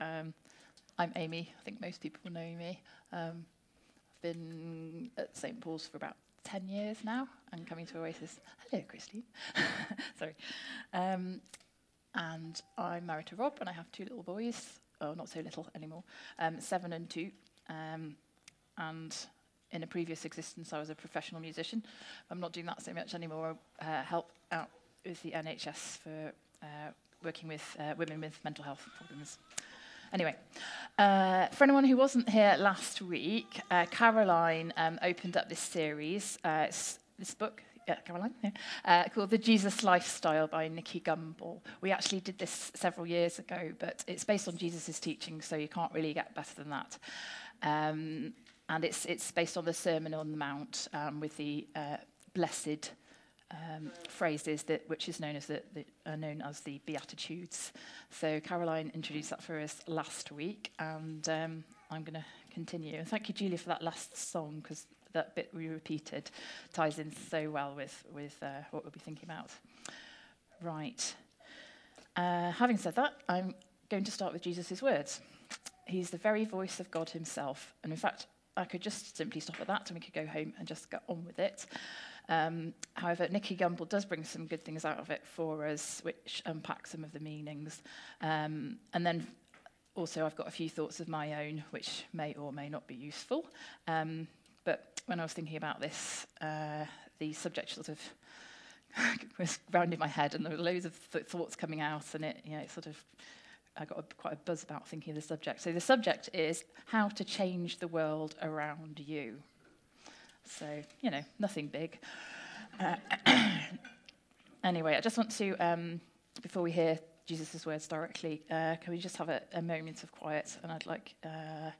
Um, I'm Amy. I think most people know me. Um, I've been at St Paul's for about 10 years now and coming to Oasis. Hello, Christine. Sorry. Um, and I'm married to Rob and I have two little boys. Oh, not so little anymore. Um, seven and two. Um, and in a previous existence, I was a professional musician. I'm not doing that so much anymore. I uh, help out with the NHS for uh, working with uh, women with mental health problems. Anyway, uh, for anyone who wasn't here last week, uh, Caroline um, opened up this series, uh, this book, yeah, Caroline, yeah, uh, called The Jesus Lifestyle by Nicky Gumbel. We actually did this several years ago, but it's based on Jesus' teaching, so you can't really get better than that. Um, and it's, it's based on the Sermon on the Mount um, with the uh, blessed um, phrases that which is known as the, the are known as the Beatitudes. So Caroline introduced that for us last week, and um, I'm going to continue. Thank you, Julia, for that last song because that bit we repeated ties in so well with with uh, what we'll be thinking about. Right. Uh, having said that, I'm going to start with Jesus' words. He's the very voice of God Himself, and in fact, I could just simply stop at that, and we could go home and just get on with it. Um, however, Nikki Gumble does bring some good things out of it for us, which unpack some of the meanings. Um, and then also I've got a few thoughts of my own, which may or may not be useful. Um, but when I was thinking about this, uh, the subject sort of was rounding my head and there were loads of th thoughts coming out and it, you know, it sort of I got a, quite a buzz about thinking of the subject. So the subject is how to change the world around you. So, you know, nothing big. Uh, anyway, I just want to, um, before we hear Jesus' words directly, uh, can we just have a, a, moment of quiet? And I'd like uh,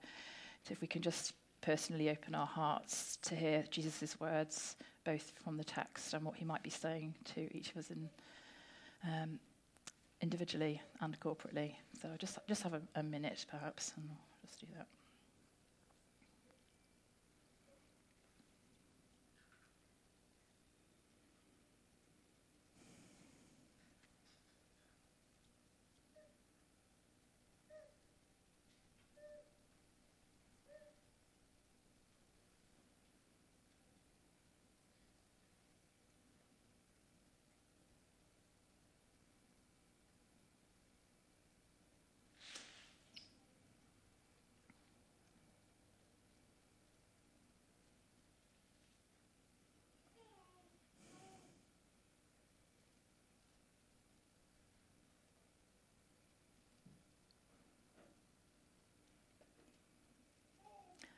to, if we can just personally open our hearts to hear Jesus' words, both from the text and what he might be saying to each of us in, um, individually and corporately. So just just have a, a minute, perhaps, and we'll just do that.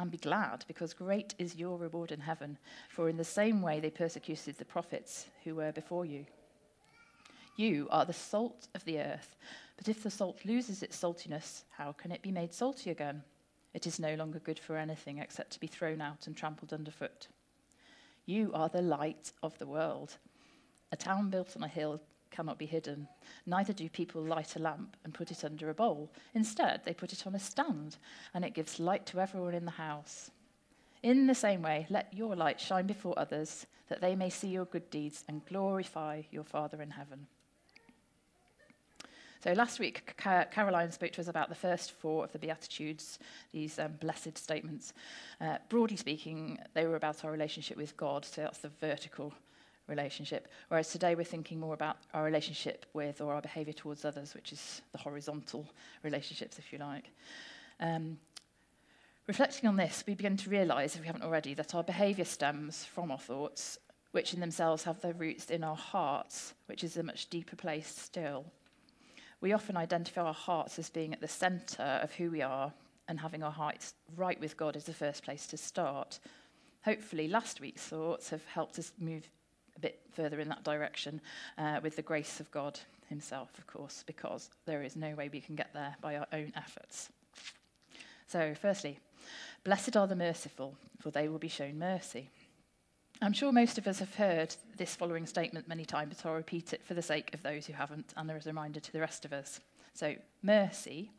and be glad, because great is your reward in heaven. For in the same way they persecuted the prophets who were before you. You are the salt of the earth, but if the salt loses its saltiness, how can it be made salty again? It is no longer good for anything except to be thrown out and trampled underfoot. You are the light of the world. A town built on a hill cannot be hidden. Neither do people light a lamp and put it under a bowl. Instead, they put it on a stand, and it gives light to everyone in the house. In the same way, let your light shine before others, that they may see your good deeds and glorify your Father in heaven. So last week, Caroline spoke to us about the first four of the Beatitudes, these um, blessed statements. Uh, broadly speaking, they were about our relationship with God, so that's the vertical relationship. Whereas today we're thinking more about our relationship with or our behaviour towards others, which is the horizontal relationships, if you like. Um, reflecting on this, we begin to realise, if we haven't already, that our behaviour stems from our thoughts, which in themselves have their roots in our hearts, which is a much deeper place still. We often identify our hearts as being at the centre of who we are, and having our hearts right with God is the first place to start. Hopefully, last week's thoughts have helped us move a bit further in that direction uh, with the grace of God Himself, of course, because there is no way we can get there by our own efforts. So, firstly, blessed are the merciful, for they will be shown mercy. I'm sure most of us have heard this following statement many times, but I'll repeat it for the sake of those who haven't and as a reminder to the rest of us. So, mercy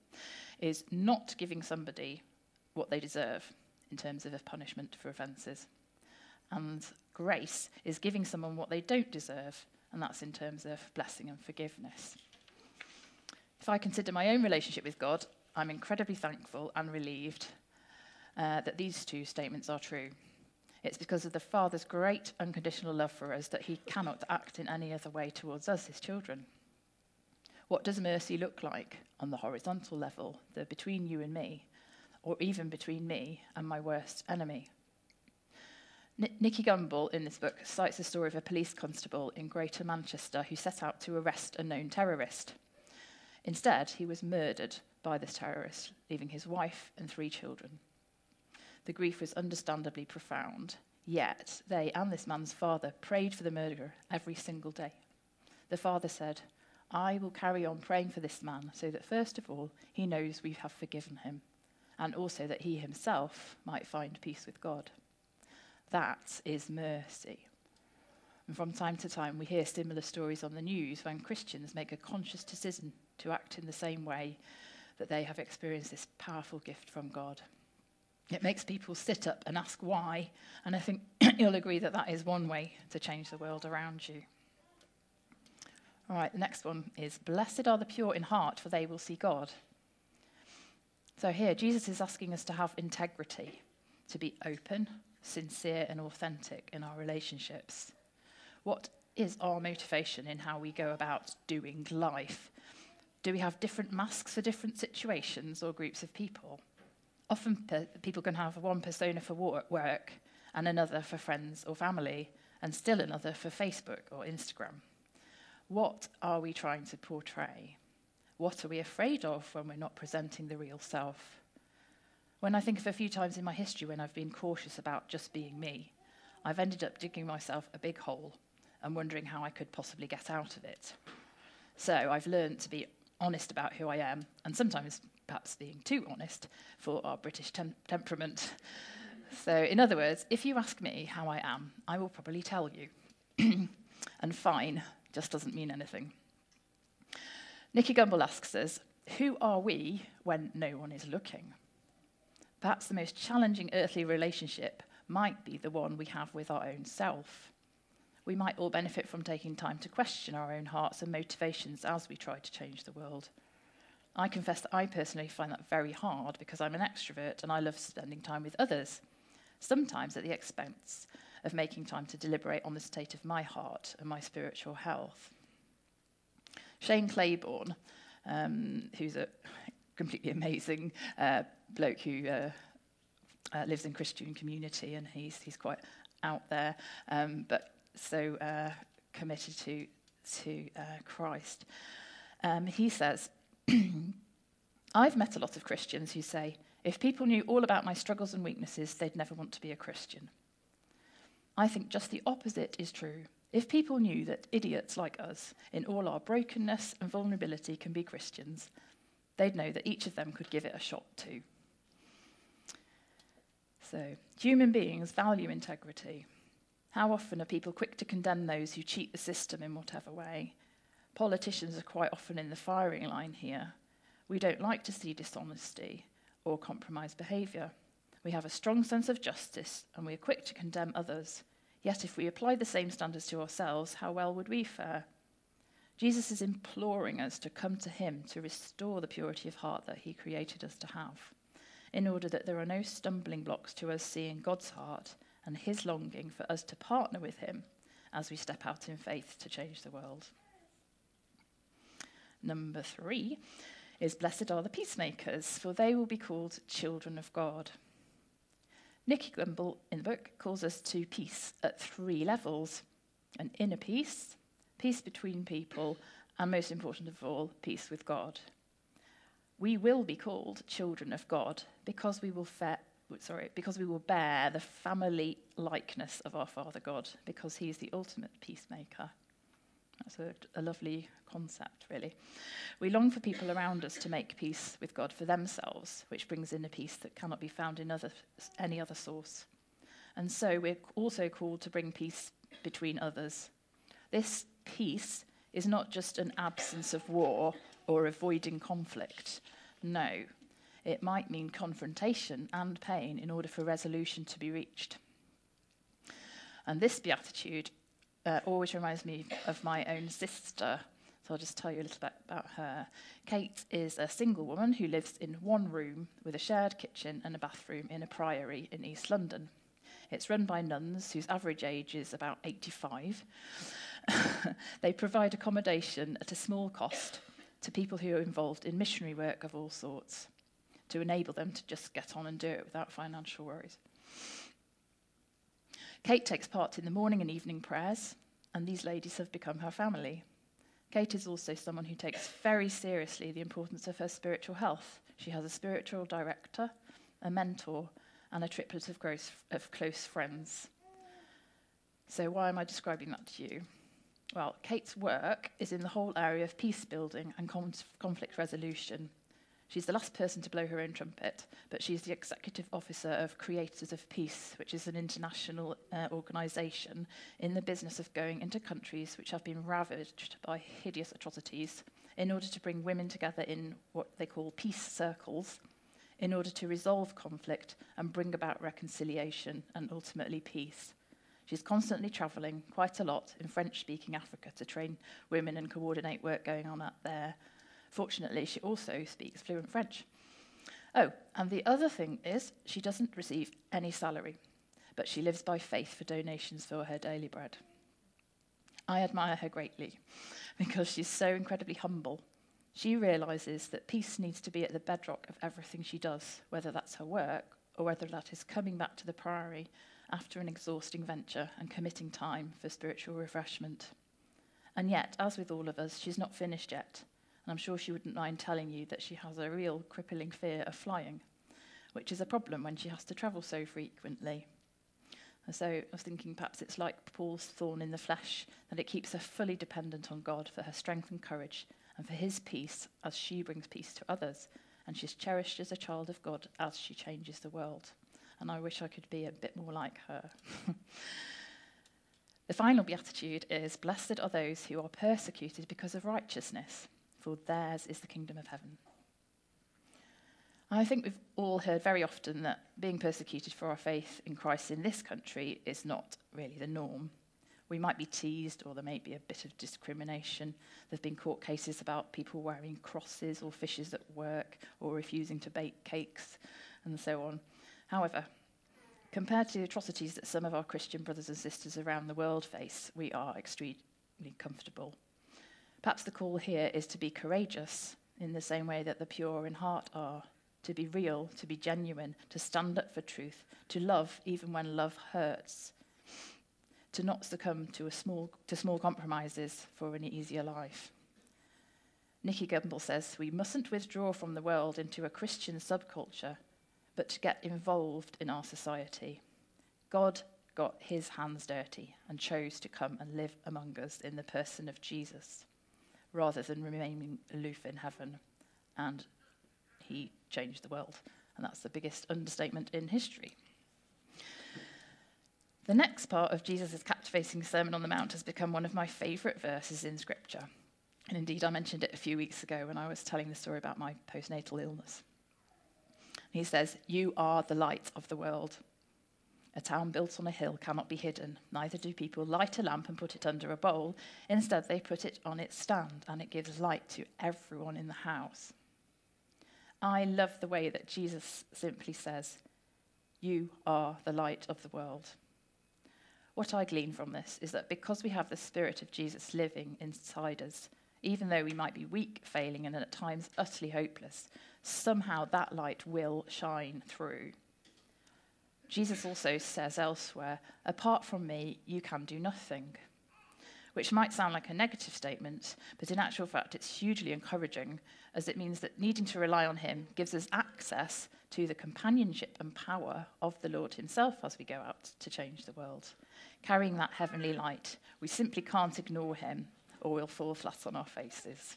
is not giving somebody what they deserve in terms of a punishment for offences. And grace is giving someone what they don't deserve, and that's in terms of blessing and forgiveness. If I consider my own relationship with God, I'm incredibly thankful and relieved uh, that these two statements are true. It's because of the Father's great unconditional love for us that he cannot act in any other way towards us, his children. What does mercy look like on the horizontal level, the between you and me, or even between me and my worst enemy? Nicky Gumbel in this book cites the story of a police constable in Greater Manchester who set out to arrest a known terrorist. Instead, he was murdered by this terrorist, leaving his wife and three children. The grief was understandably profound, yet they and this man's father prayed for the murderer every single day. The father said, I will carry on praying for this man so that, first of all, he knows we have forgiven him, and also that he himself might find peace with God. That is mercy. And from time to time, we hear similar stories on the news when Christians make a conscious decision to act in the same way that they have experienced this powerful gift from God. It makes people sit up and ask why, and I think you'll agree that that is one way to change the world around you. All right, the next one is Blessed are the pure in heart, for they will see God. So here, Jesus is asking us to have integrity, to be open, sincere, and authentic in our relationships. What is our motivation in how we go about doing life? Do we have different masks for different situations or groups of people? Often pe- people can have one persona for work and another for friends or family, and still another for Facebook or Instagram. What are we trying to portray? What are we afraid of when we're not presenting the real self? When I think of a few times in my history when I've been cautious about just being me, I've ended up digging myself a big hole and wondering how I could possibly get out of it. So I've learned to be honest about who I am, and sometimes perhaps being too honest for our British tem- temperament. So, in other words, if you ask me how I am, I will probably tell you. and fine just doesn't mean anything. Nicky Gumbel asks us, Who are we when no one is looking? Perhaps the most challenging earthly relationship might be the one we have with our own self. We might all benefit from taking time to question our own hearts and motivations as we try to change the world. I confess that I personally find that very hard because I'm an extrovert and I love spending time with others, sometimes at the expense of making time to deliberate on the state of my heart and my spiritual health. Shane Claiborne, um, who's a completely amazing uh, bloke who uh, uh, lives in Christian community, and he's he's quite out there, um, but so uh, committed to to uh, Christ. Um, he says, "I've met a lot of Christians who say." If people knew all about my struggles and weaknesses, they'd never want to be a Christian. I think just the opposite is true. If people knew that idiots like us, in all our brokenness and vulnerability, can be Christians, they'd know that each of them could give it a shot too. So, human beings value integrity. How often are people quick to condemn those who cheat the system in whatever way? Politicians are quite often in the firing line here. We don't like to see dishonesty or compromised behaviour. We have a strong sense of justice and we are quick to condemn others. Yet, if we applied the same standards to ourselves, how well would we fare? Jesus is imploring us to come to him to restore the purity of heart that he created us to have, in order that there are no stumbling blocks to us seeing God's heart and his longing for us to partner with him as we step out in faith to change the world. Number three is Blessed are the peacemakers, for they will be called children of God. Nicky Gumbel in the book calls us to peace at three levels an inner peace, peace between people, and most important of all, peace with God. We will be called children of God because we will sorry, because we will bear the family likeness of our Father God, because he is the ultimate peacemaker. That's a, a lovely concept, really. We long for people around us to make peace with God for themselves, which brings in a peace that cannot be found in other, any other source. And so we're also called to bring peace between others. This peace is not just an absence of war or avoiding conflict. No, it might mean confrontation and pain in order for resolution to be reached. And this beatitude uh, always reminds me of my own sister. So I'll just tell you a little bit about her. Kate is a single woman who lives in one room with a shared kitchen and a bathroom in a priory in East London. It's run by nuns whose average age is about 85. they provide accommodation at a small cost to people who are involved in missionary work of all sorts to enable them to just get on and do it without financial worries. Kate takes part in the morning and evening prayers, and these ladies have become her family. Kate is also someone who takes very seriously the importance of her spiritual health. She has a spiritual director, a mentor, and a triplet of, close friends. So, why am I describing that to you? Well, Kate's work is in the whole area of peace building and conflict resolution. She's the last person to blow her own trumpet, but she's the executive officer of Creators of Peace, which is an international uh, organisation in the business of going into countries which have been ravaged by hideous atrocities in order to bring women together in what they call peace circles in order to resolve conflict and bring about reconciliation and ultimately peace. She's constantly travelling quite a lot in French speaking Africa to train women and coordinate work going on up there Fortunately, she also speaks fluent French. Oh, and the other thing is, she doesn't receive any salary, but she lives by faith for donations for her daily bread. I admire her greatly because she's so incredibly humble. She realizes that peace needs to be at the bedrock of everything she does, whether that's her work or whether that is coming back to the priory after an exhausting venture and committing time for spiritual refreshment. And yet, as with all of us, she's not finished yet. And I'm sure she wouldn't mind telling you that she has a real crippling fear of flying, which is a problem when she has to travel so frequently. And so I was thinking perhaps it's like Paul's thorn in the flesh, that it keeps her fully dependent on God for her strength and courage and for his peace as she brings peace to others. And she's cherished as a child of God as she changes the world. And I wish I could be a bit more like her. the final beatitude is Blessed are those who are persecuted because of righteousness, for theirs is the kingdom of heaven. I think we've all heard very often that being persecuted for our faith in Christ in this country is not really the norm. We might be teased, or there may be a bit of discrimination. There have been court cases about people wearing crosses or fishes at work, or refusing to bake cakes, and so on. However, compared to the atrocities that some of our Christian brothers and sisters around the world face, we are extremely comfortable Perhaps the call here is to be courageous in the same way that the pure in heart are, to be real, to be genuine, to stand up for truth, to love even when love hurts, to not succumb to, small, to small compromises for an easier life. Nicky Gumbel says we mustn't withdraw from the world into a Christian subculture, but to get involved in our society. God got his hands dirty and chose to come and live among us in the person of Jesus rather than remaining aloof in heaven. And he changed the world. And that's the biggest understatement in history. The next part of Jesus' captivating Sermon on the Mount has become one of my favourite verses in Scripture. And indeed, I mentioned it a few weeks ago when I was telling the story about my postnatal illness. He says, You are the light of the world. A town built on a hill cannot be hidden. Neither do people light a lamp and put it under a bowl. Instead, they put it on its stand, and it gives light to everyone in the house. I love the way that Jesus simply says, You are the light of the world. What I glean from this is that because we have the Spirit of Jesus living inside us, even though we might be weak, failing, and at times utterly hopeless, somehow that light will shine through. Jesus also says elsewhere, apart from me, you can do nothing. Which might sound like a negative statement, but in actual fact, it's hugely encouraging, as it means that needing to rely on Him gives us access to the companionship and power of the Lord Himself as we go out to change the world. Carrying that heavenly light, we simply can't ignore Him, or we'll fall flat on our faces.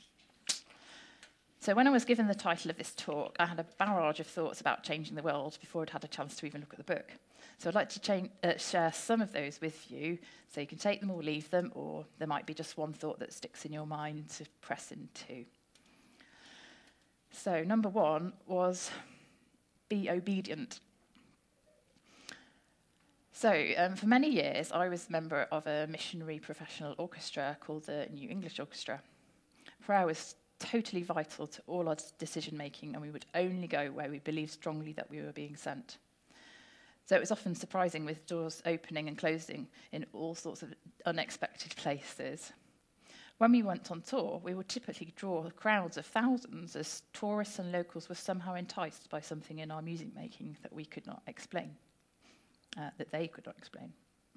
So, when I was given the title of this talk, I had a barrage of thoughts about changing the world before I'd had a chance to even look at the book. So, I'd like to change, uh, share some of those with you so you can take them or leave them, or there might be just one thought that sticks in your mind to press into. So, number one was be obedient. So, um, for many years, I was a member of a missionary professional orchestra called the New English Orchestra. Prayer was totally vital to all our decision making, and we would only go where we believed strongly that we were being sent. So it was often surprising with doors opening and closing in all sorts of unexpected places. When we went on tour, we would typically draw crowds of thousands as tourists and locals were somehow enticed by something in our music making that we could not explain, uh, that they could not explain.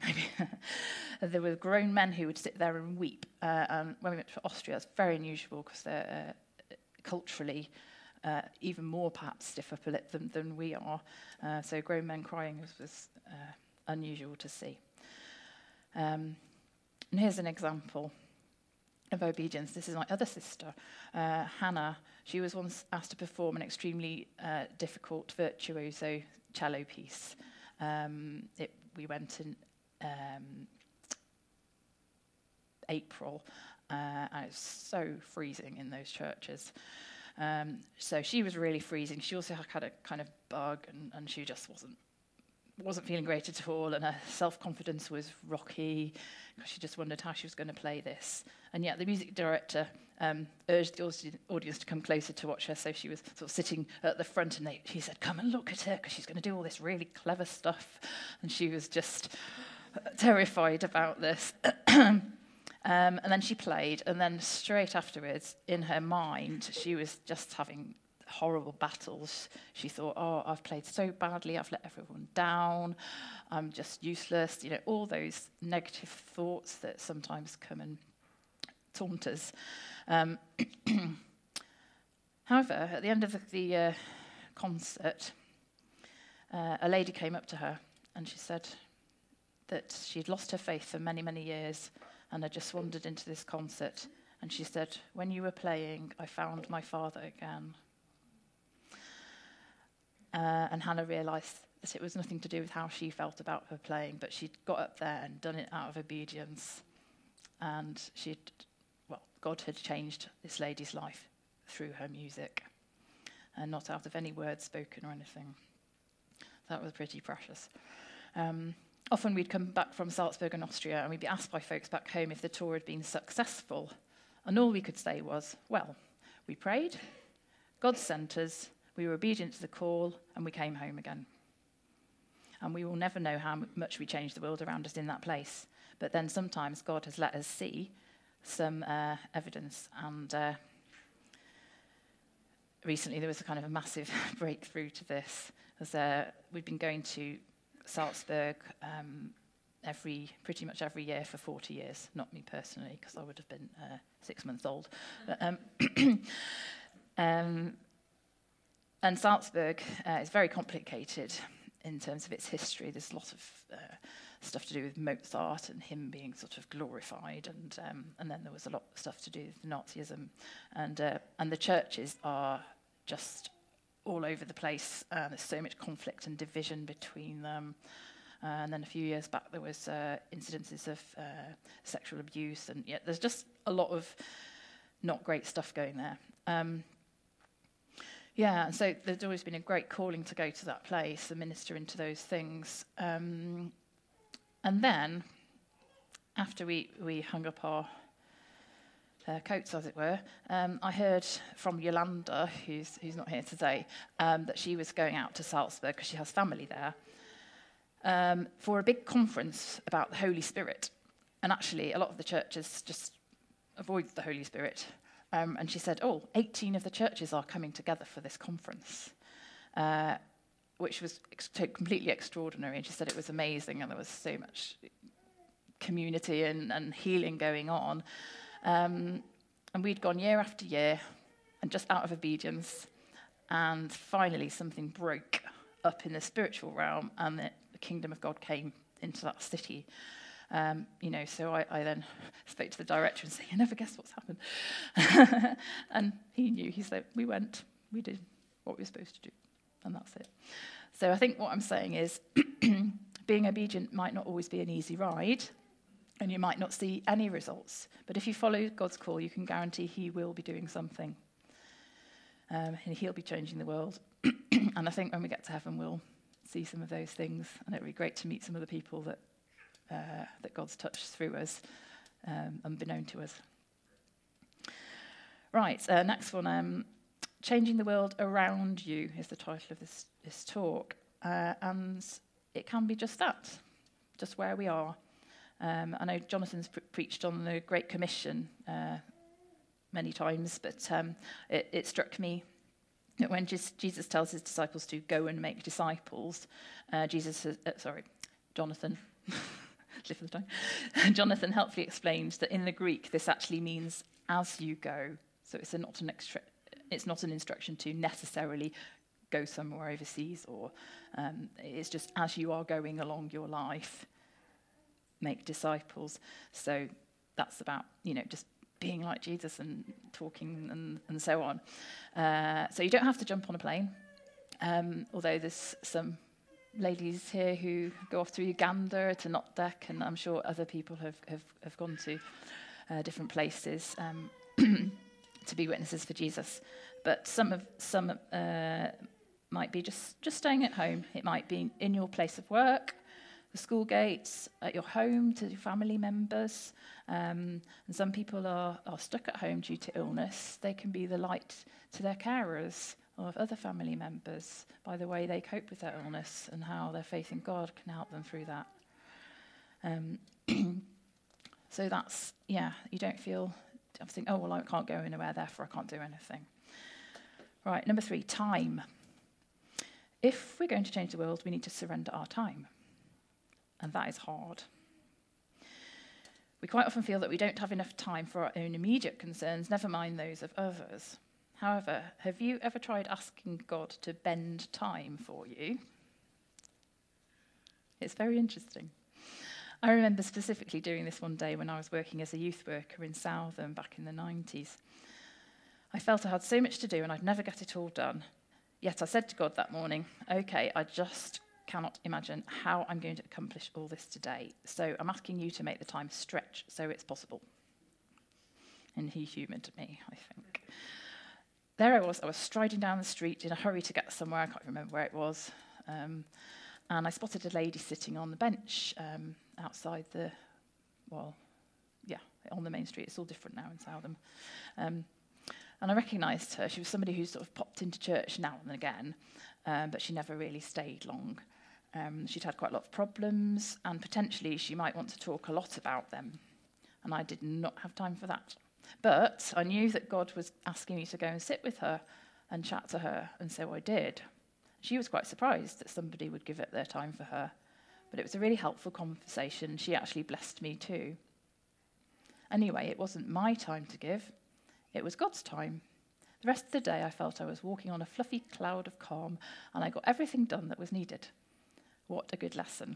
Maybe there were grown men who would sit there and weep. Uh, and when we went to Austria, it's very unusual because they're uh, culturally uh, even more perhaps stiff upper lip than, than we are. Uh, so grown men crying was, was uh, unusual to see. Um, and here's an example of obedience. This is my other sister, uh, Hannah. She was once asked to perform an extremely uh, difficult virtuoso cello piece. Um, it, we went in um, April, uh, and it was so freezing in those churches. Um, so she was really freezing. She also had a kind of bug, and, and she just wasn't wasn't feeling great at all, and her self confidence was rocky because she just wondered how she was going to play this. And yet, the music director um, urged the audience to come closer to watch her, so she was sort of sitting at the front, and they, he said, "Come and look at her because she's going to do all this really clever stuff," and she was just terrified about this. um, and then she played, and then straight afterwards, in her mind, she was just having horrible battles. She thought, oh, I've played so badly, I've let everyone down, I'm just useless. You know, all those negative thoughts that sometimes come and taunt us. Um, however, at the end of the, the uh, concert, uh, a lady came up to her and she said, that she'd lost her faith for many, many years and had just wandered into this concert. And she said, When you were playing, I found my father again. Uh, and Hannah realised that it was nothing to do with how she felt about her playing, but she'd got up there and done it out of obedience. And she'd, well, God had changed this lady's life through her music, and not out of any words spoken or anything. That was pretty precious. Um, often we'd come back from Salzburg in Austria and we'd be asked by folks back home if the tour had been successful. And all we could say was, well, we prayed, God sent us, we were obedient to the call, and we came home again. And we will never know how much we changed the world around us in that place. But then sometimes God has let us see some uh, evidence. And uh, recently there was a kind of a massive breakthrough to this. As uh, we've been going to Salzburg um, every pretty much every year for 40 years. Not me personally, because I would have been uh, six months old. But, um, um, and Salzburg uh, is very complicated in terms of its history. There's lots of uh, stuff to do with Mozart and him being sort of glorified, and um, and then there was a lot of stuff to do with Nazism, and uh, and the churches are just all over the place. Uh, there's so much conflict and division between them. Uh, and then a few years back, there was uh, incidences of uh, sexual abuse, and yeah, there's just a lot of not great stuff going there. Um, yeah, and so there's always been a great calling to go to that place and minister into those things. Um, and then, after we, we hung up our uh, coats, as it were, um, I heard from Yolanda, who's, who's not here today, um, that she was going out to Salzburg because she has family there um, for a big conference about the Holy Spirit. And actually, a lot of the churches just avoid the Holy Spirit. Um, and she said, Oh, 18 of the churches are coming together for this conference. Uh, which was ex- completely extraordinary. And she said it was amazing, and there was so much community and, and healing going on. Um, and we'd gone year after year and just out of obedience. And finally, something broke up in the spiritual realm and the, the kingdom of God came into that city. Um, you know, so I, I then spoke to the director and said, you never guess what's happened. and he knew. He said, we went, we did what we were supposed to do. And that's it. So I think what I'm saying is being obedient might not always be an easy ride, and you might not see any results. But if you follow God's call, you can guarantee He will be doing something. Um, and He'll be changing the world. and I think when we get to heaven, we'll see some of those things. And it'll be great to meet some of the people that, uh, that God's touched through us, um, unbeknown to us. Right, uh, next one. Um, Changing the World Around You is the title of this, this talk. Uh, and it can be just that, just where we are. Um, I know Jonathan's pre- preached on the Great Commission uh, many times, but um, it, it, struck me that when Jesus tells his disciples to go and make disciples, uh, Jesus, uh, sorry, Jonathan, slip of the tongue, Jonathan helpfully explains that in the Greek this actually means as you go. So it's not an extra, it's not an instruction to necessarily go somewhere overseas, or um, it's just as you are going along your life make disciples. So that's about, you know, just being like Jesus and talking and, and so on. Uh, so you don't have to jump on a plane, um, although there's some ladies here who go off to Uganda to Notdec, and I'm sure other people have, have, have gone to uh, different places um, to be witnesses for Jesus. But some of some uh, might be just, just staying at home. It might be in your place of work the school gates, at your home, to your family members. Um, and some people are, are stuck at home due to illness. They can be the light to their carers or other family members by the way they cope with their illness and how their faith in God can help them through that. Um, so that's, yeah, you don't feel, I think, oh, well, I can't go anywhere, therefore I can't do anything. Right, number three, time. If we're going to change the world, we need to surrender our time and that is hard. We quite often feel that we don't have enough time for our own immediate concerns, never mind those of others. However, have you ever tried asking God to bend time for you? It's very interesting. I remember specifically doing this one day when I was working as a youth worker in Southam back in the 90s. I felt I had so much to do and I'd never get it all done. Yet I said to God that morning, okay, I just cannot imagine how I'm going to accomplish all this today. So I'm asking you to make the time stretch so it's possible. And he humoured me, I think. There I was. I was striding down the street in a hurry to get somewhere. I can't remember where it was. Um, and I spotted a lady sitting on the bench um, outside the, well, yeah, on the main street. It's all different now in Southam. Um, and I recognised her. She was somebody who sort of popped into church now and again, um, but she never really stayed long. Um, she'd had quite a lot of problems, and potentially she might want to talk a lot about them. And I did not have time for that. But I knew that God was asking me to go and sit with her and chat to her, and so I did. She was quite surprised that somebody would give it their time for her. But it was a really helpful conversation. She actually blessed me too. Anyway, it wasn't my time to give, it was God's time. The rest of the day, I felt I was walking on a fluffy cloud of calm, and I got everything done that was needed. What a good lesson.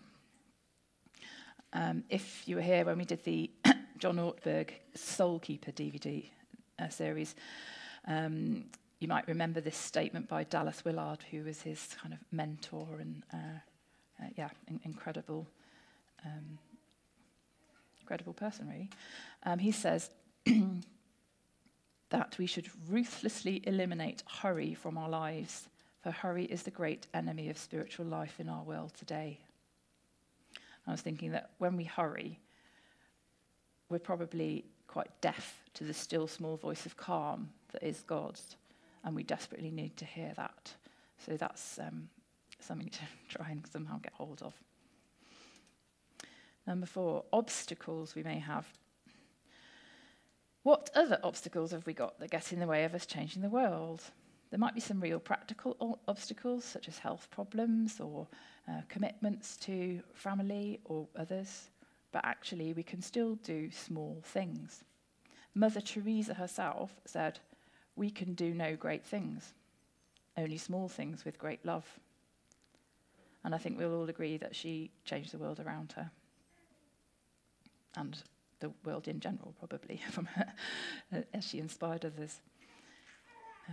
Um, if you were here when we did the John Ortberg Soul Keeper DVD uh, series, um, you might remember this statement by Dallas Willard, who was his kind of mentor and, uh, uh, yeah, in- incredible, um, incredible person, really. Um, he says that we should ruthlessly eliminate hurry from our lives for hurry is the great enemy of spiritual life in our world today. I was thinking that when we hurry, we're probably quite deaf to the still small voice of calm that is God's, and we desperately need to hear that. So that's um, something to try and somehow get hold of. Number four, obstacles we may have. What other obstacles have we got that get in the way of us changing the world? There might be some real practical obstacles, such as health problems or uh, commitments to family or others, but actually, we can still do small things. Mother Teresa herself said, We can do no great things, only small things with great love. And I think we'll all agree that she changed the world around her. and the world in general, probably, from her as she inspired others.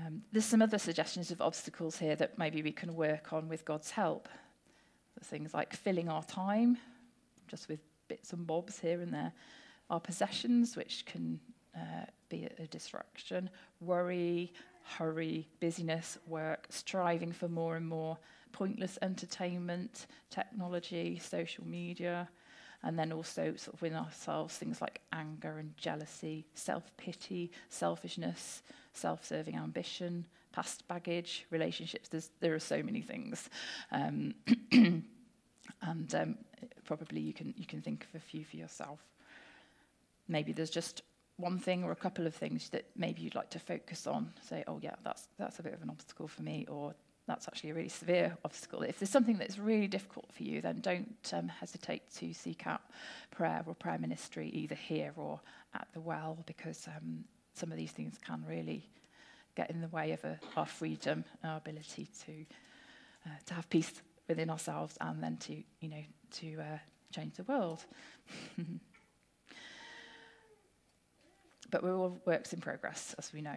Um, there's some other suggestions of obstacles here that maybe we can work on with God's help. Things like filling our time, just with bits and bobs here and there, our possessions, which can uh, be a, distraction, worry, hurry, busyness, work, striving for more and more, pointless entertainment, technology, social media, And then also sort of within ourselves, things like anger and jealousy, self-pity, selfishness, self-serving ambition, past baggage, relationships. There's, there are so many things. Um, and um, probably you can, you can think of a few for yourself. Maybe there's just one thing or a couple of things that maybe you'd like to focus on. Say, oh yeah, that's, that's a bit of an obstacle for me, or that's actually a really severe obstacle. If there's something that's really difficult for you, then don't um, hesitate to seek out prayer or prayer ministry either here or at the well, because um, some of these things can really get in the way of a, uh, our freedom, our ability to uh, to have peace within ourselves, and then to you know to uh, change the world. but we're all works in progress, as we know,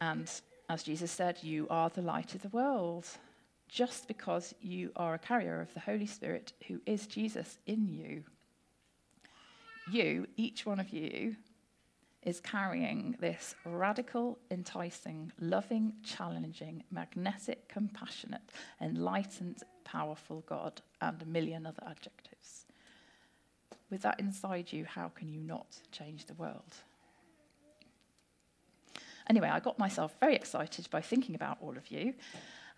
and as Jesus said, you are the light of the world. Just because you are a carrier of the Holy Spirit who is Jesus in you. You, each one of you, is carrying this radical, enticing, loving, challenging, magnetic, compassionate, enlightened, powerful God, and a million other adjectives. With that inside you, how can you not change the world? Anyway, I got myself very excited by thinking about all of you.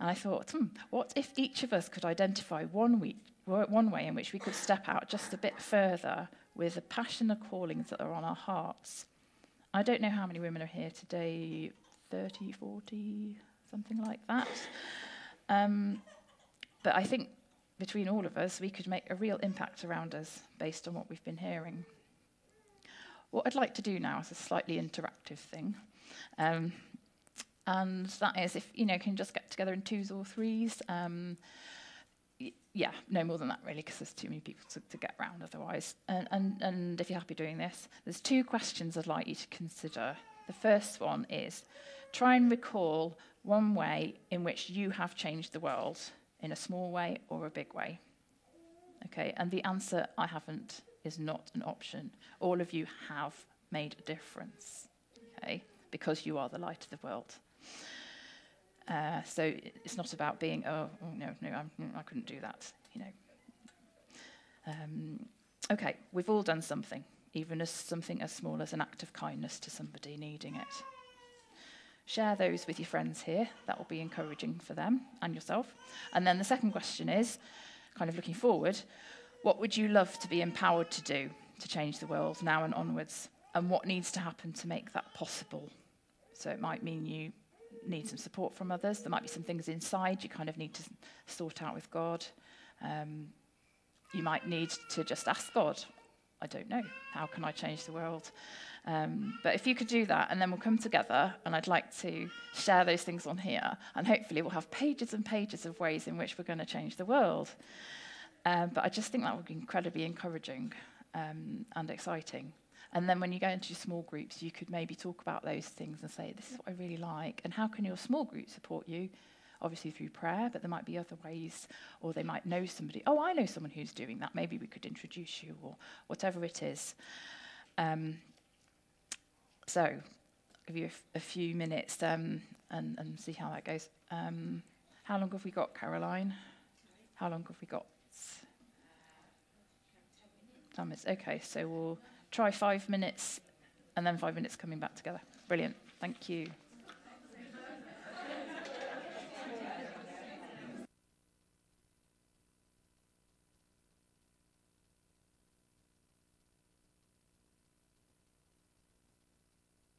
And I thought, hmm, what if each of us could identify one, week, one way in which we could step out just a bit further with the passion and callings that are on our hearts? I don't know how many women are here today 30, 40, something like that. Um, but I think between all of us, we could make a real impact around us based on what we've been hearing. What I'd like to do now is a slightly interactive thing. Um, and that is if you know can just get together in twos or threes. Um, yeah, no more than that really, because there's too many people to, to get around otherwise. And, and, and if you're happy doing this, there's two questions I'd like you to consider. The first one is try and recall one way in which you have changed the world in a small way or a big way. Okay, and the answer I haven't is not an option. All of you have made a difference. Okay, because you are the light of the world. Uh, so it's not about being, oh, oh no, no, I'm, I could not do that, you know. Um, okay, we've all done something, even as something as small as an act of kindness to somebody needing it. Share those with your friends here. That will be encouraging for them and yourself. And then the second question is, kind of looking forward, what would you love to be empowered to do to change the world now and onwards? And what needs to happen to make that possible? So it might mean you need some support from others. There might be some things inside you kind of need to sort out with God. Um, you might need to just ask God, I don't know, how can I change the world? Um, but if you could do that, and then we'll come together, and I'd like to share those things on here, and hopefully we'll have pages and pages of ways in which we're going to change the world. Um, but I just think that would be incredibly encouraging um, and exciting. And then when you go into small groups, you could maybe talk about those things and say, this is what I really like. And how can your small group support you? Obviously through prayer, but there might be other ways, or they might know somebody. Oh, I know someone who's doing that. Maybe we could introduce you, or whatever it is. Um, so, I'll give you a, f- a few minutes um, and, and see how that goes. Um, how long have we got, Caroline? How long have we got? Ten minutes. Okay, so we'll try five minutes and then five minutes coming back together. Brilliant. Thank you.